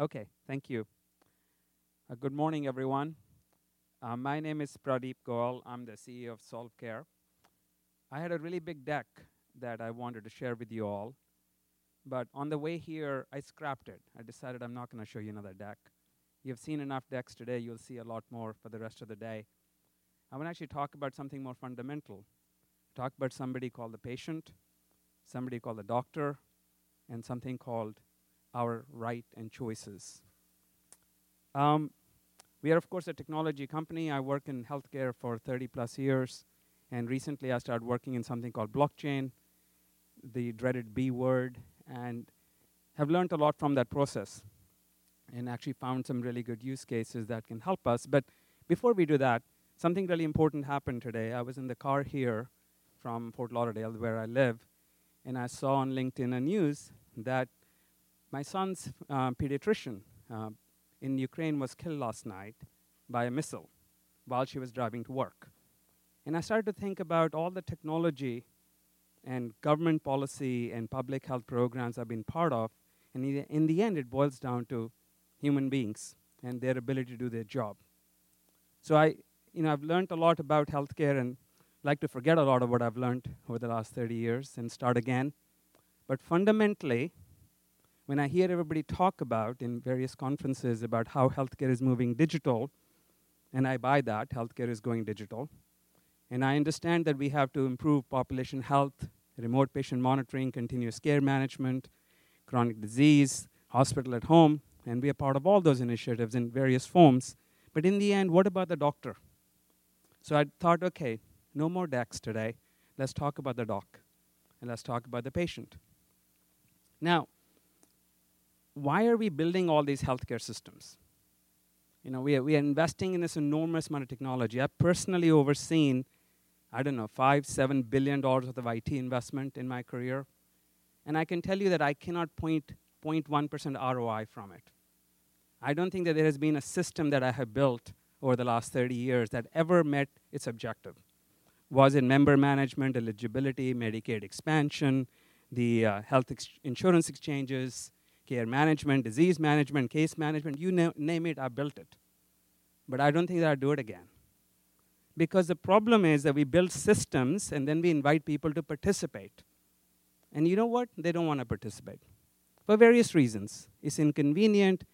Okay, thank you. Uh, good morning, everyone. Uh, my name is Pradeep Goel. I'm the CEO of Solve.Care. I had a really big deck that I wanted to share with you all, but on the way here, I scrapped it. I decided I'm not going to show you another deck. You've seen enough decks today, you'll see a lot more for the rest of the day. I want to actually talk about something more fundamental. Talk about somebody called the patient, somebody called the doctor, and something called our right and choices. Um, we are, of course, a technology company. I work in healthcare for 30 plus years, and recently I started working in something called blockchain, the dreaded B word, and have learned a lot from that process and actually found some really good use cases that can help us. But before we do that, something really important happened today. I was in the car here from Fort Lauderdale, where I live, and I saw on LinkedIn a news that my son's uh, pediatrician uh, in Ukraine was killed last night by a missile while she was driving to work. And I started to think about all the technology and government policy and public health programs I've been part of. And in the end, it boils down to human beings and their ability to do their job. So I, you know, I've learned a lot about healthcare and like to forget a lot of what I've learned over the last 30 years and start again. But fundamentally, when I hear everybody talk about in various conferences about how healthcare is moving digital, and I buy that, healthcare is going digital, and I understand that we have to improve population health, remote patient monitoring, continuous care management, chronic disease, hospital at home, and we are part of all those initiatives in various forms. But in the end, what about the doctor? So I thought, okay, no more decks today. Let's talk about the doc, and let's talk about the patient. Now, why are we building all these healthcare systems? You know, we are, we are investing in this enormous amount of technology. I've personally overseen, I don't know, five, seven billion dollars worth of IT investment in my career. And I can tell you that I cannot point 0.1% ROI from it. I don't think that there has been a system that I have built over the last 30 years that ever met its objective. Was it member management, eligibility, Medicaid expansion, the uh, health ex- insurance exchanges, care management, disease management, case management, you na- name it, I built it. But I don't think that I'd do it again. Because the problem is that we build systems and then we invite people to participate. And you know what? They don't want to participate for various reasons. It's inconvenient,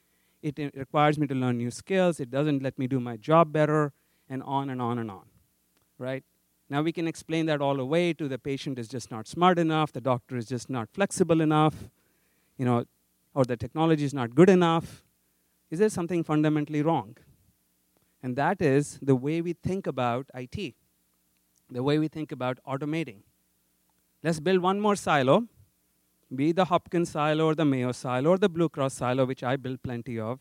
it requires me to learn new skills, it doesn't let me do my job better, and on and on and on. Right? Now we can explain that all away to the patient is just not smart enough, the doctor is just not flexible enough, you know, or the technology is not good enough. Is there something fundamentally wrong? And that is the way we think about IT, the way we think about automating. Let's build one more silo, be the Hopkins silo or the Mayo silo or the Blue Cross silo, which I built plenty of,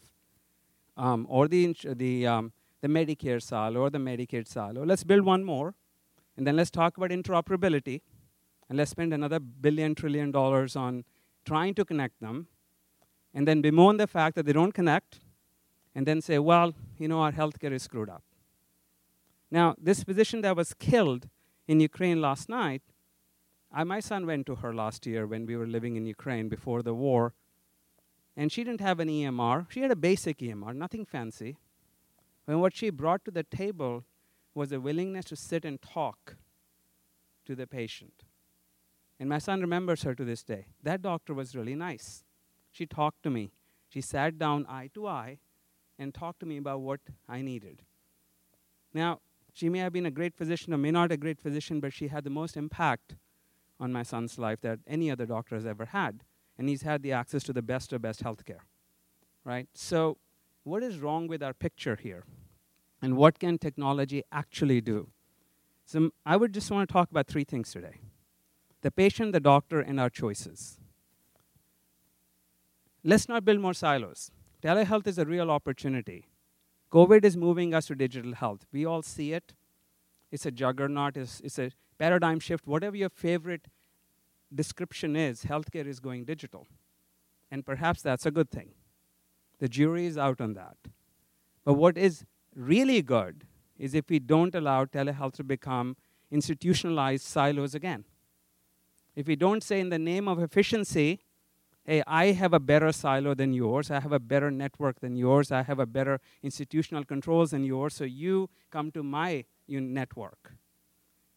um, or the, the, um, the Medicare silo or the Medicaid silo. Let's build one more, and then let's talk about interoperability, and let's spend another billion, trillion dollars on trying to connect them and then bemoan the fact that they don't connect, and then say, well, you know, our healthcare is screwed up. Now, this physician that was killed in Ukraine last night, I, my son went to her last year when we were living in Ukraine before the war, and she didn't have an EMR. She had a basic EMR, nothing fancy. And what she brought to the table was a willingness to sit and talk to the patient. And my son remembers her to this day. That doctor was really nice. She talked to me. She sat down eye to eye and talked to me about what I needed. Now, she may have been a great physician or may not a great physician, but she had the most impact on my son's life that any other doctor has ever had. And he's had the access to the best of best healthcare. Right? So, what is wrong with our picture here? And what can technology actually do? So, I would just want to talk about three things today the patient, the doctor, and our choices. Let's not build more silos. Telehealth is a real opportunity. COVID is moving us to digital health. We all see it. It's a juggernaut, it's, it's a paradigm shift. Whatever your favorite description is, healthcare is going digital. And perhaps that's a good thing. The jury is out on that. But what is really good is if we don't allow telehealth to become institutionalized silos again. If we don't say, in the name of efficiency, hey, I have a better silo than yours, I have a better network than yours, I have a better institutional controls than yours, so you come to my network.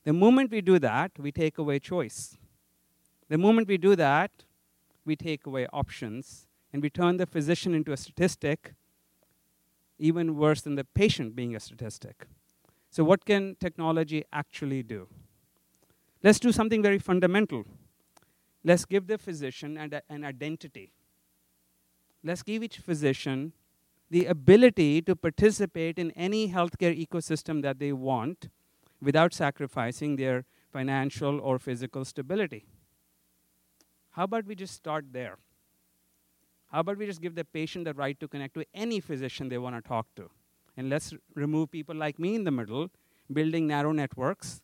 The moment we do that, we take away choice. The moment we do that, we take away options and we turn the physician into a statistic, even worse than the patient being a statistic. So, what can technology actually do? Let's do something very fundamental. Let's give the physician an, an identity. Let's give each physician the ability to participate in any healthcare ecosystem that they want without sacrificing their financial or physical stability. How about we just start there? How about we just give the patient the right to connect to any physician they want to talk to? And let's remove people like me in the middle, building narrow networks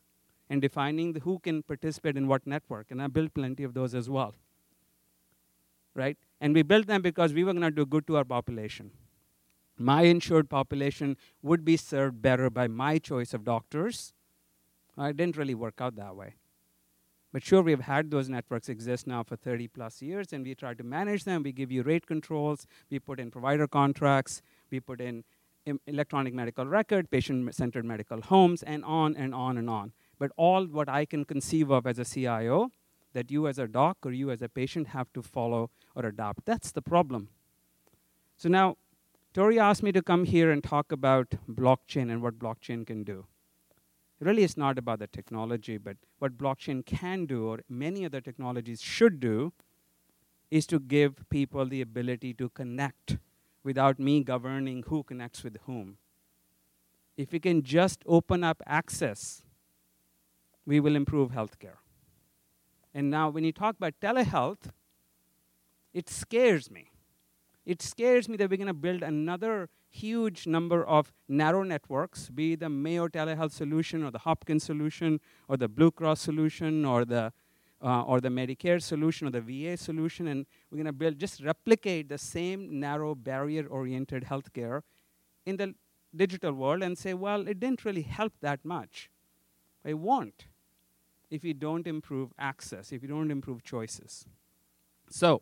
and defining who can participate in what network. And I built plenty of those as well. Right? And we built them because we were going to do good to our population. My insured population would be served better by my choice of doctors. It didn't really work out that way. But sure, we've had those networks exist now for 30 plus years, and we try to manage them. We give you rate controls, we put in provider contracts, we put in electronic medical record, patient centered medical homes, and on and on and on. But all what I can conceive of as a CIO that you as a doc or you as a patient have to follow or adopt. That's the problem. So now, Tori asked me to come here and talk about blockchain and what blockchain can do. Really, it's not about the technology, but what blockchain can do, or many other technologies should do, is to give people the ability to connect without me governing who connects with whom. If we can just open up access, we will improve healthcare. And now, when you talk about telehealth, it scares me. It scares me that we're going to build another huge number of narrow networks, be the Mayo telehealth solution or the Hopkins solution or the Blue Cross solution or the uh, or the Medicare solution or the VA solution, and we're going to build just replicate the same narrow barrier-oriented healthcare in the digital world and say, well, it didn't really help that much. It won't if you don't improve access, if you don't improve choices. So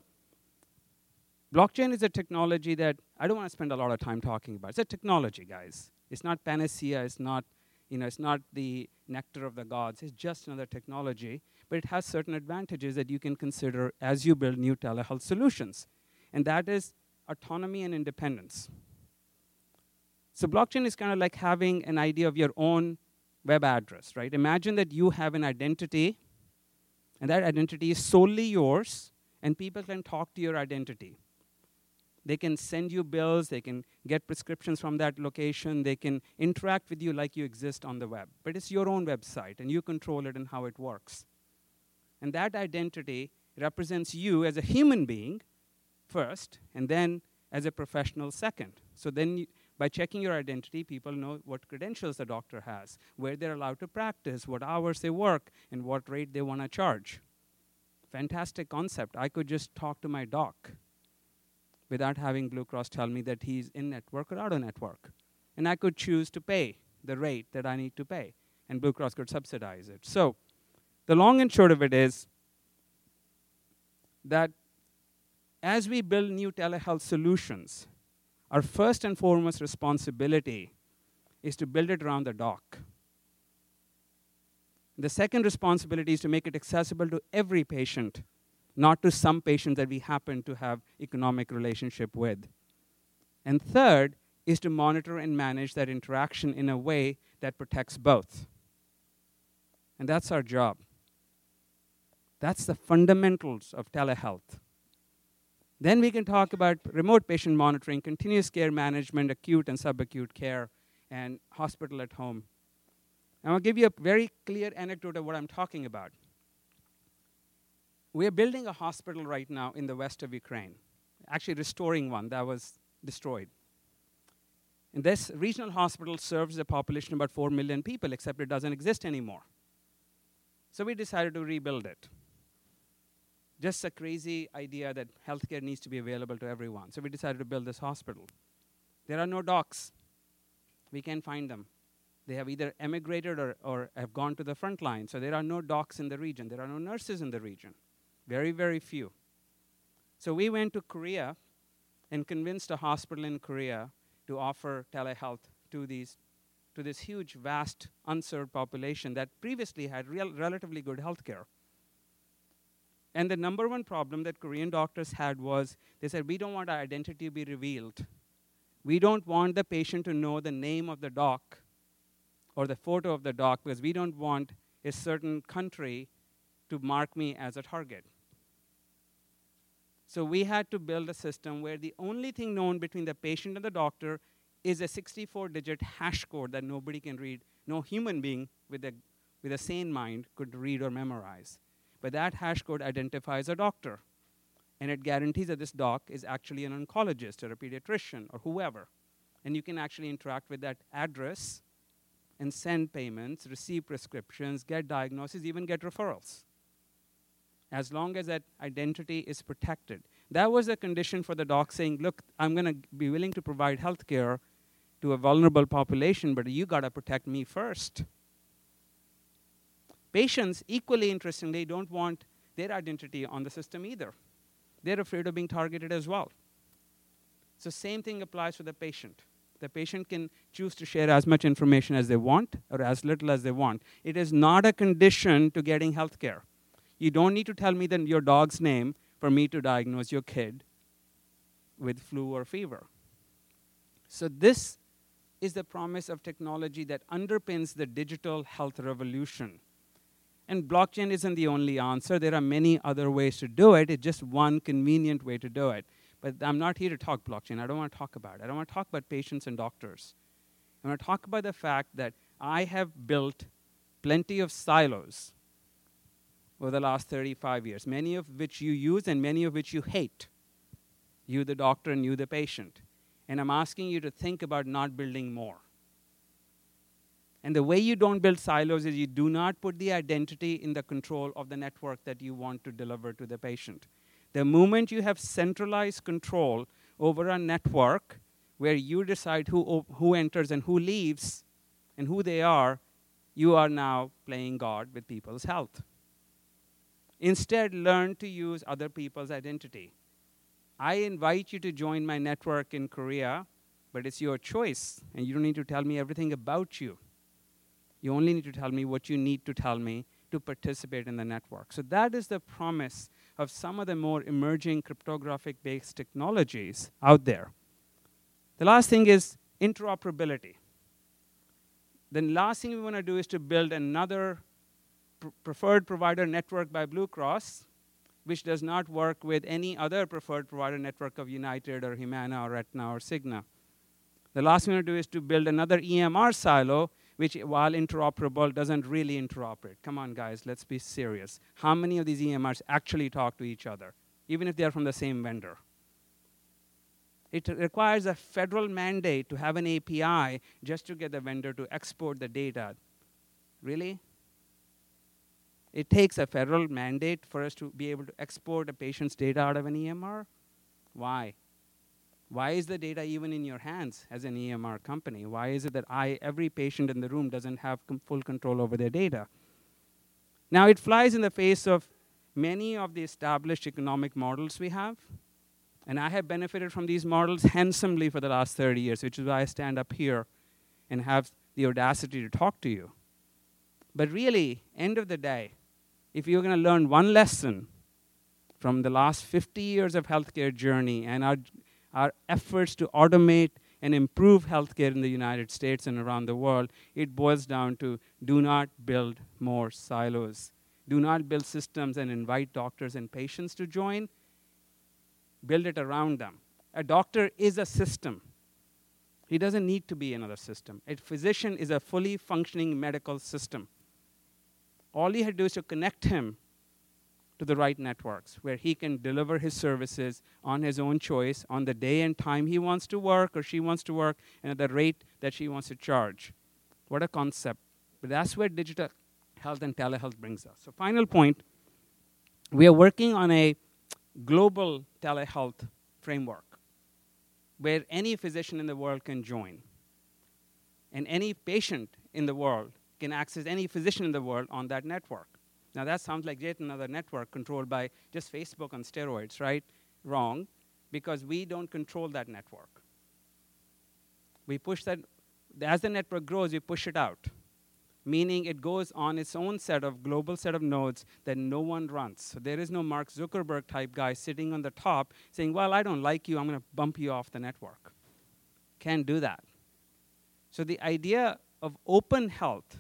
Blockchain is a technology that I don't want to spend a lot of time talking about. It's a technology, guys. It's not panacea, it's not, you know, it's not the nectar of the gods. It's just another technology, but it has certain advantages that you can consider as you build new telehealth solutions. And that is autonomy and independence. So blockchain is kind of like having an idea of your own web address, right? Imagine that you have an identity, and that identity is solely yours, and people can talk to your identity. They can send you bills, they can get prescriptions from that location, they can interact with you like you exist on the web. But it's your own website, and you control it and how it works. And that identity represents you as a human being first, and then as a professional second. So then, you, by checking your identity, people know what credentials the doctor has, where they're allowed to practice, what hours they work, and what rate they want to charge. Fantastic concept. I could just talk to my doc without having Blue Cross tell me that he's in network or out of network. And I could choose to pay the rate that I need to pay, and Blue Cross could subsidize it. So, the long and short of it is that as we build new telehealth solutions, our first and foremost responsibility is to build it around the doc. The second responsibility is to make it accessible to every patient not to some patients that we happen to have economic relationship with. And third is to monitor and manage that interaction in a way that protects both. And that's our job. That's the fundamentals of telehealth. Then we can talk about remote patient monitoring, continuous care management, acute and subacute care, and hospital at home. And I'll give you a very clear anecdote of what I'm talking about. We are building a hospital right now in the west of Ukraine, actually restoring one that was destroyed. And this regional hospital serves a population of about 4 million people, except it doesn't exist anymore. So we decided to rebuild it. Just a crazy idea that healthcare needs to be available to everyone. So we decided to build this hospital. There are no docs. We can't find them. They have either emigrated or, or have gone to the front line. So there are no docs in the region. There are no nurses in the region. Very, very few. So we went to Korea and convinced a hospital in Korea to offer telehealth to these to this huge, vast, unserved population that previously had real, relatively good health care. And the number one problem that Korean doctors had was they said, We don't want our identity to be revealed. We don't want the patient to know the name of the doc or the photo of the doc because we don't want a certain country to mark me as a target. So we had to build a system where the only thing known between the patient and the doctor is a 64 digit hash code that nobody can read. No human being with a, with a sane mind could read or memorize. But that hash code identifies a doctor. And it guarantees that this doc is actually an oncologist or a pediatrician or whoever. And you can actually interact with that address and send payments, receive prescriptions, get diagnoses, even get referrals. As long as that identity is protected. That was a condition for the doc saying, look, I'm going to be willing to provide health care to a vulnerable population, but you got to protect me first. Patients, equally interestingly, don't want their identity on the system either. They're afraid of being targeted as well. So, same thing applies to the patient. The patient can choose to share as much information as they want or as little as they want. It is not a condition to getting health care. You don't need to tell me the, your dog's name for me to diagnose your kid with flu or fever. So, this is the promise of technology that underpins the digital health revolution. And blockchain isn't the only answer. There are many other ways to do it. It's just one convenient way to do it. But I'm not here to talk blockchain. I don't want to talk about it. I don't want to talk about patients and doctors. I want to talk about the fact that I have built plenty of silos over the last 35 years, many of which you use and many of which you hate. You, the doctor, and you, the patient. And I'm asking you to think about not building more. And the way you don't build silos is you do not put the identity in the control of the network that you want to deliver to the patient. The moment you have centralized control over a network where you decide who, who enters and who leaves and who they are, you are now playing God with people's health. Instead, learn to use other people's identity. I invite you to join my network in Korea, but it's your choice, and you don't need to tell me everything about you. You only need to tell me what you need to tell me to participate in the network. So that is the promise of some of the more emerging cryptographic based technologies out there. The last thing is interoperability. The last thing we want to do is to build another pr- preferred provider network by Blue Cross, which does not work with any other preferred provider network of United or Humana or Aetna or Cigna. The last thing we want to do is to build another EMR silo which, while interoperable, doesn't really interoperate. Come on, guys, let's be serious. How many of these EMRs actually talk to each other, even if they're from the same vendor? It requires a federal mandate to have an API just to get the vendor to export the data. Really? It takes a federal mandate for us to be able to export a patient's data out of an EMR? Why? Why is the data even in your hands as an EMR company? Why is it that I, every patient in the room doesn't have com- full control over their data? Now, it flies in the face of many of the established economic models we have. And I have benefited from these models handsomely for the last 30 years, which is why I stand up here and have the audacity to talk to you. But really, end of the day, if you're going to learn one lesson from the last 50 years of healthcare journey and our our efforts to automate and improve healthcare in the United States and around the world, it boils down to do not build more silos. Do not build systems and invite doctors and patients to join. Build it around them. A doctor is a system. He doesn't need to be another system. A physician is a fully functioning medical system. All you have to do is to connect him to the right networks where he can deliver his services on his own choice on the day and time he wants to work or she wants to work and at the rate that she wants to charge. What a concept. But that's where digital health and telehealth brings us. So, final point we are working on a global telehealth framework where any physician in the world can join and any patient in the world can access any physician in the world on that network. Now, that sounds like yet another network controlled by just Facebook on steroids, right? wrong because we don't control that network. We push that, as the network grows, we push it out, meaning it goes on its own set of global set of nodes that no one runs. So there is no Mark Zuckerberg type guy sitting on the top saying, Well, I don't like you, I'm going to bump you off the network. Can't do that. So the idea of open health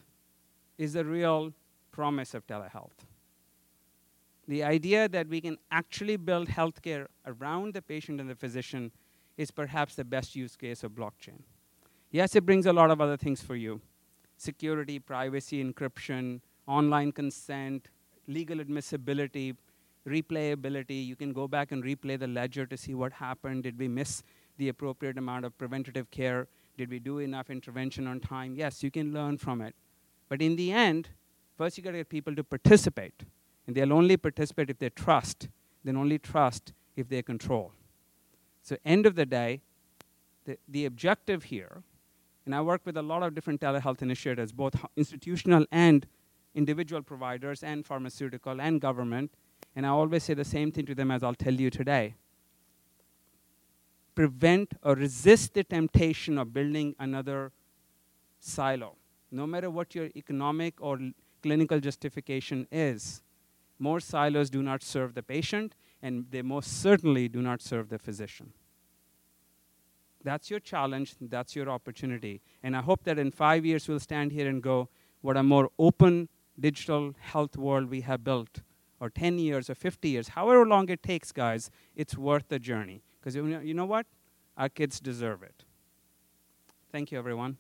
is the real promise of telehealth. The idea that we can actually build healthcare around the patient and the physician is perhaps the best use case of blockchain. Yes, it brings a lot of other things for you security, privacy, encryption, online consent, legal admissibility, replayability. You can go back and replay the ledger to see what happened. Did we miss the appropriate amount of preventative care? Did we do enough intervention on time? Yes, you can learn from it. But in the end, first you got to get people to participate. And they'll only participate if they trust. They'll only trust if they control. So, end of the day, the, the objective here, and I work with a lot of different telehealth initiatives, both institutional and individual providers, and pharmaceutical and government, and I always say the same thing to them as I'll tell you today. Prevent or resist the temptation of building another silo. No matter what your economic or clinical justification is, more silos do not serve the patient, and they most certainly do not serve the physician. That's your challenge, that's your opportunity. And I hope that in five years we'll stand here and go, what a more open digital health world we have built, or 10 years or 50 years, however long it takes, guys, it's worth the journey. Because you know what? Our kids deserve it. Thank you, everyone.